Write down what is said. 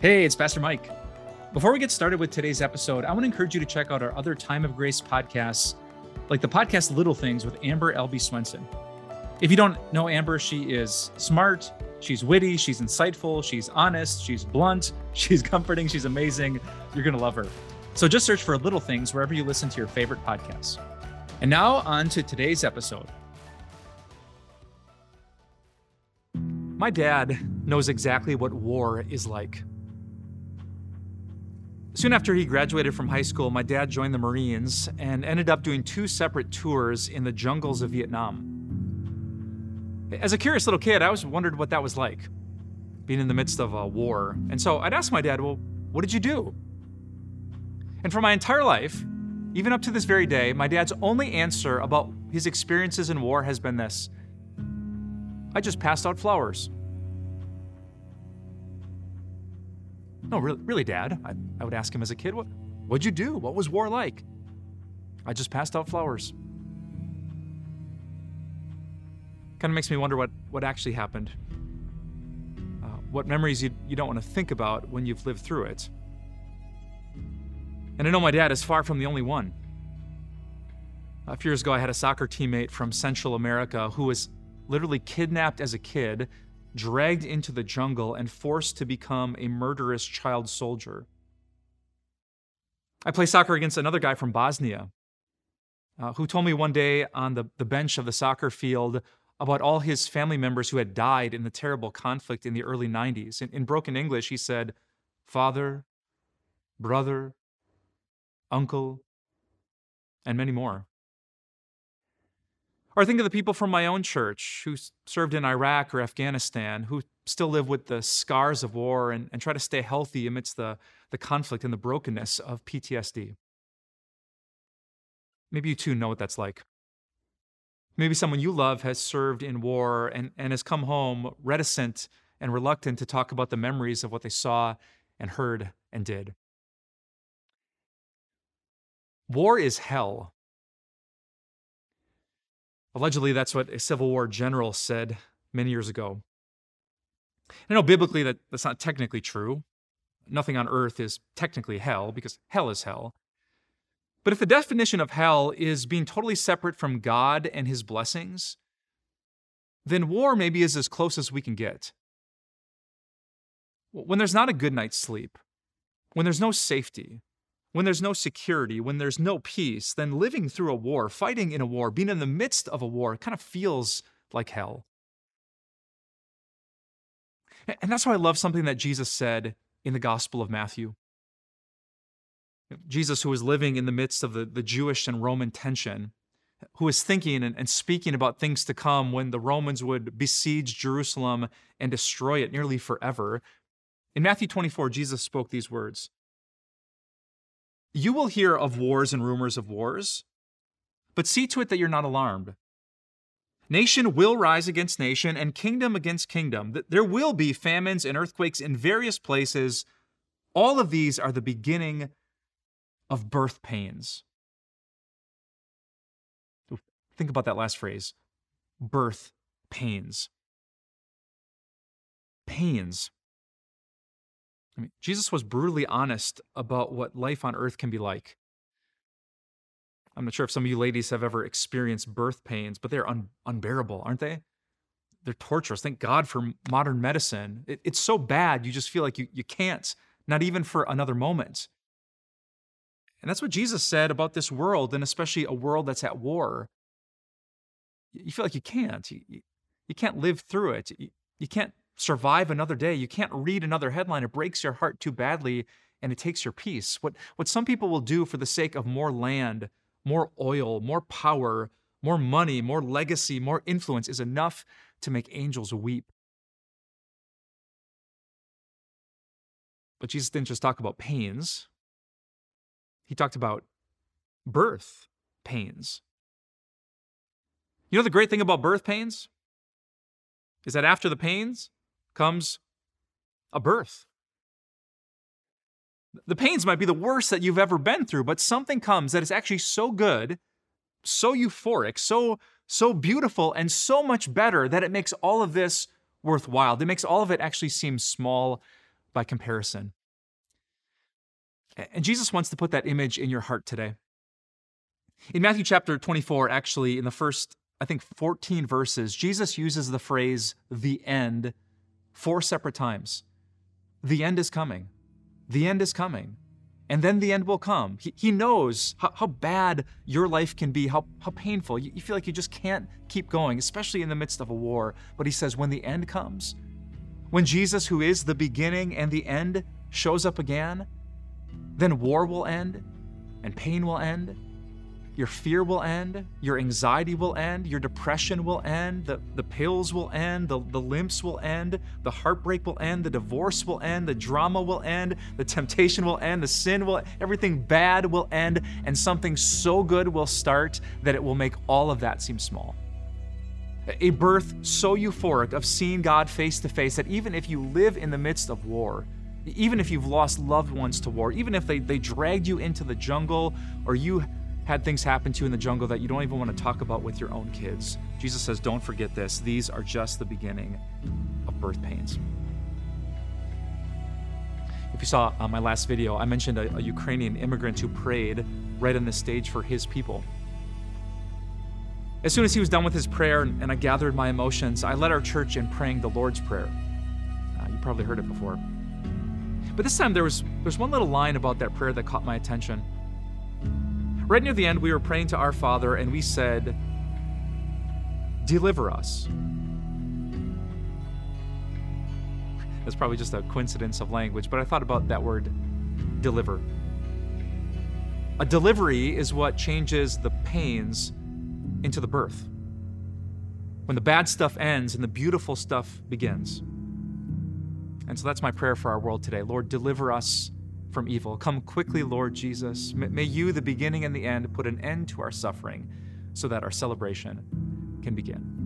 Hey, it's Pastor Mike. Before we get started with today's episode, I want to encourage you to check out our other Time of Grace podcasts, like the podcast Little Things with Amber Albee Swenson. If you don't know Amber, she is smart, she's witty, she's insightful, she's honest, she's blunt, she's comforting, she's amazing. You're going to love her. So just search for Little Things wherever you listen to your favorite podcasts. And now on to today's episode. My dad knows exactly what war is like. Soon after he graduated from high school, my dad joined the Marines and ended up doing two separate tours in the jungles of Vietnam. As a curious little kid, I always wondered what that was like, being in the midst of a war. And so I'd ask my dad, Well, what did you do? And for my entire life, even up to this very day, my dad's only answer about his experiences in war has been this I just passed out flowers. No, really, really Dad, I, I would ask him as a kid, what, what'd you do? What was war like? I just passed out flowers. Kind of makes me wonder what, what actually happened. Uh, what memories you, you don't want to think about when you've lived through it. And I know my dad is far from the only one. A few years ago, I had a soccer teammate from Central America who was literally kidnapped as a kid dragged into the jungle and forced to become a murderous child soldier. I play soccer against another guy from Bosnia uh, who told me one day on the, the bench of the soccer field about all his family members who had died in the terrible conflict in the early 90s. In, in broken English, he said, Father, brother, uncle, and many more. Or think of the people from my own church who served in Iraq or Afghanistan, who still live with the scars of war and, and try to stay healthy amidst the, the conflict and the brokenness of PTSD. Maybe you too know what that's like. Maybe someone you love has served in war and, and has come home reticent and reluctant to talk about the memories of what they saw and heard and did. War is hell Allegedly, that's what a Civil War general said many years ago. I know biblically that that's not technically true. Nothing on earth is technically hell because hell is hell. But if the definition of hell is being totally separate from God and his blessings, then war maybe is as close as we can get. When there's not a good night's sleep, when there's no safety, when there's no security, when there's no peace, then living through a war, fighting in a war, being in the midst of a war kind of feels like hell. And that's why I love something that Jesus said in the Gospel of Matthew. Jesus, who was living in the midst of the, the Jewish and Roman tension, who was thinking and, and speaking about things to come when the Romans would besiege Jerusalem and destroy it nearly forever. In Matthew 24, Jesus spoke these words you will hear of wars and rumors of wars, but see to it that you're not alarmed. Nation will rise against nation and kingdom against kingdom. There will be famines and earthquakes in various places. All of these are the beginning of birth pains. Think about that last phrase birth pains. Pains. I mean, Jesus was brutally honest about what life on earth can be like. I'm not sure if some of you ladies have ever experienced birth pains, but they're un- unbearable, aren't they? They're torturous. Thank God for modern medicine. It, it's so bad, you just feel like you, you can't, not even for another moment. And that's what Jesus said about this world, and especially a world that's at war. You feel like you can't. You, you, can't live through it. You, you can't survive another day. You can't read another headline. It breaks your heart too badly and it takes your peace. What, what some people will do for the sake of more land, more oil, more power, more money, more legacy, more influence is enough to make angels weep. But Jesus didn't just talk about pains, he talked about birth pains. You know the great thing about birth pains? Is that after the pains, comes a birth. The pains might be the worst that you've ever been through, but something comes that is actually so good, so euphoric, so so beautiful and so much better that it makes all of this worthwhile. It makes all of it actually seem small by comparison. And Jesus wants to put that image in your heart today. In Matthew chapter 24, actually, in the first, I think, 14 verses, Jesus uses the phrase the end four separate times. The end is coming. The end is coming. And then the end will come. He, he knows how, how, bad your life can be, how, how painful. You, you feel like you just can't keep going, especially in the midst of a war. But he says, when the end comes, when Jesus, who is the beginning and the end, shows up again, then war will end and pain will end your fear will end, your anxiety will end, your depression will end, the, the pills will end, the, the limps will end, the heartbreak will end, the divorce will end, the drama will end, the temptation will end, the sin will, everything bad will end, and something so good will start that it will make all of that seem small. A birth so euphoric of seeing God face to face that even if you live in the midst of war, even if you've lost loved ones to war, even if they, they dragged you into the jungle or you had things happen to you in the jungle that you don't even want to talk about with your own kids. Jesus says, Don't forget this. These are just the beginning of birth pains. If you saw uh, my last video, I mentioned a, a Ukrainian immigrant who prayed right on the stage for his people. As soon as he was done with his prayer and I gathered my emotions, I led our church in praying the Lord's Prayer. Uh, you probably heard it before. But this time there was, there was one little line about that prayer that caught my attention. Right near the end, we were praying to our Father and we said, Deliver us. That's probably just a coincidence of language, but I thought about that word deliver. A delivery is what changes the pains into the birth. When the bad stuff ends and the beautiful stuff begins. And so that's my prayer for our world today. Lord, deliver us from evil. Come quickly, Lord Jesus. May you, the beginning and the end, put an end to our suffering so that our celebration can begin.